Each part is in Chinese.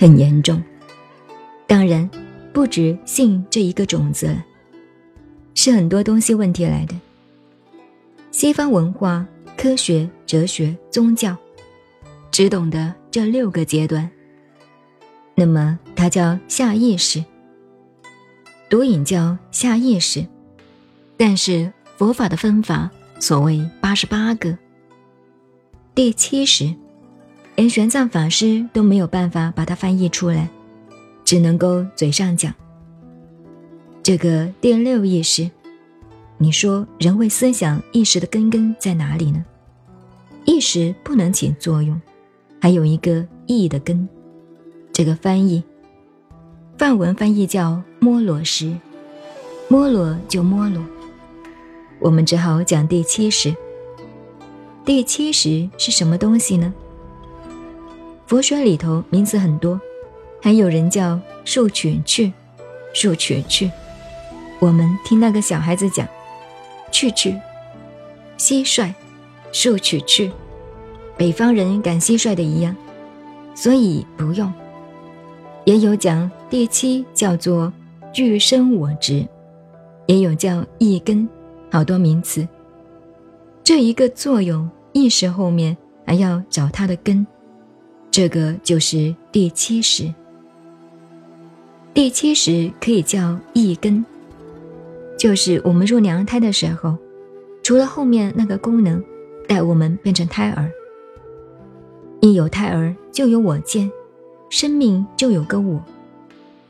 很严重。当然，不止性这一个种子，是很多东西问题来的。西方文化、科学、哲学、宗教，只懂得这六个阶段。那么，它叫下意识。毒瘾叫下意识，但是佛法的分法所谓八十八个，第七十，连玄奘法师都没有办法把它翻译出来，只能够嘴上讲。这个第六意识，你说人为思想意识的根根在哪里呢？意识不能起作用，还有一个意的根，这个翻译。梵文翻译叫摩罗识，摩罗就摩罗。我们只好讲第七识。第七识是什么东西呢？佛学里头名词很多，还有人叫树取去，树取去。我们听那个小孩子讲，去去，蟋蟀，树取去。北方人赶蟋蟀的一样，所以不用。也有讲第七叫做具生我执，也有叫一根，好多名词。这一个作用意识后面还要找它的根，这个就是第七识。第七识可以叫一根，就是我们入娘胎的时候，除了后面那个功能带我们变成胎儿，一有胎儿就有我见。生命就有个我，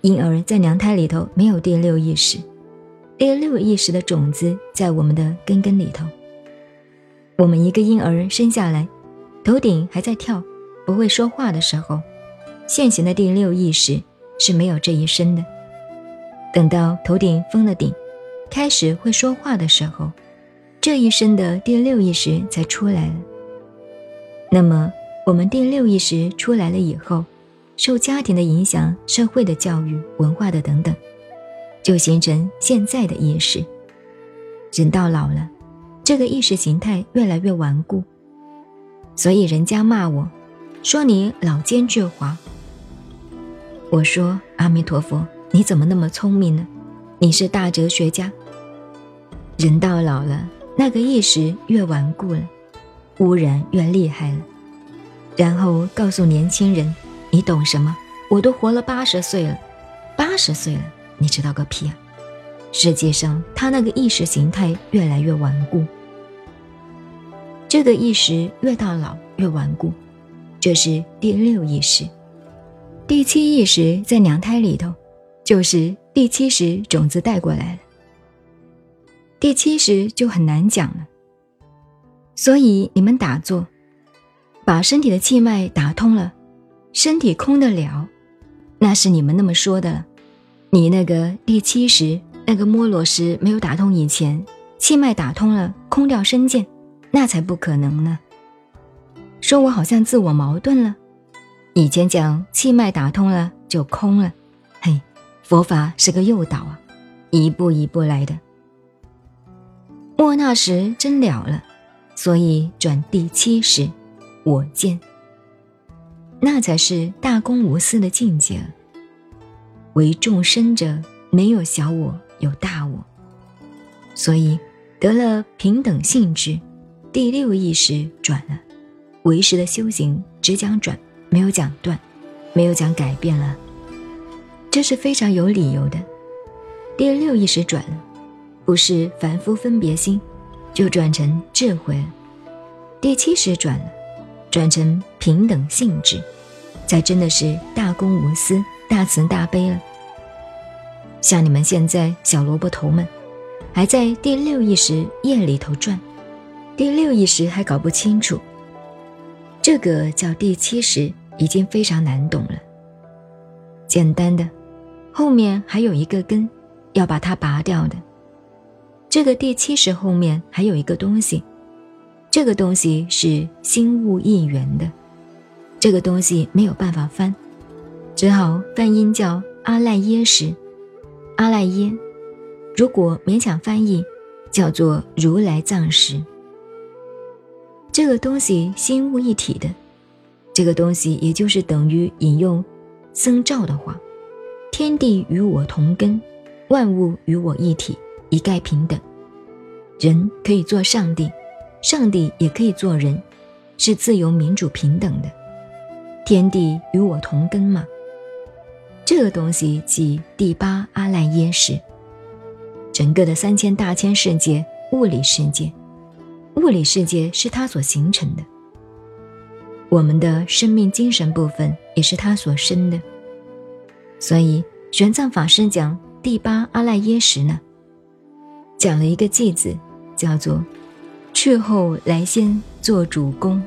因而，在娘胎里头没有第六意识，第六意识的种子在我们的根根里头。我们一个婴儿生下来，头顶还在跳，不会说话的时候，现行的第六意识是没有这一身的。等到头顶封了顶，开始会说话的时候，这一身的第六意识才出来了。那么，我们第六意识出来了以后，受家庭的影响、社会的教育、文化的等等，就形成现在的意识。人到老了，这个意识形态越来越顽固，所以人家骂我，说你老奸巨猾。我说阿弥陀佛，你怎么那么聪明呢？你是大哲学家。人到老了，那个意识越顽固了，污染越厉害了，然后告诉年轻人。你懂什么？我都活了八十岁了，八十岁了，你知道个屁啊！世界上，他那个意识形态越来越顽固，这个意识越到老越顽固，这是第六意识。第七意识在娘胎里头，就是第七识种子带过来了。第七识就很难讲了，所以你们打坐，把身体的气脉打通了。身体空得了，那是你们那么说的。你那个第七识，那个摩罗什没有打通以前，气脉打通了，空掉身见，那才不可能呢。说我好像自我矛盾了。以前讲气脉打通了就空了，嘿，佛法是个诱导啊，一步一步来的。莫那时真了了，所以转第七识，我见。那才是大公无私的境界。为众生者，没有小我，有大我。所以得了平等性质，第六意识转了。唯识的修行只讲转，没有讲断，没有讲改变了。这是非常有理由的。第六意识转了，不是凡夫分别心，就转成智慧。第七识转了。转成平等性质，才真的是大公无私、大慈大悲了。像你们现在小萝卜头们，还在第六意识夜里头转，第六意识还搞不清楚，这个叫第七识，已经非常难懂了。简单的，后面还有一个根，要把它拔掉的。这个第七识后面还有一个东西。这个东西是心物一元的，这个东西没有办法翻，只好翻音叫阿赖耶识，阿赖耶。如果勉强翻译，叫做如来藏识。这个东西心物一体的，这个东西也就是等于引用僧肇的话：“天地与我同根，万物与我一体，一概平等。人可以做上帝，上帝也可以做人，是自由、民主、平等的。天地与我同根嘛。这个东西即第八阿赖耶识。整个的三千大千世界，物理世界，物理世界是它所形成的。”我们的生命精神部分也是它所生的，所以玄奘法师讲第八阿赖耶识呢，讲了一个偈子，叫做“去后来先做主公”。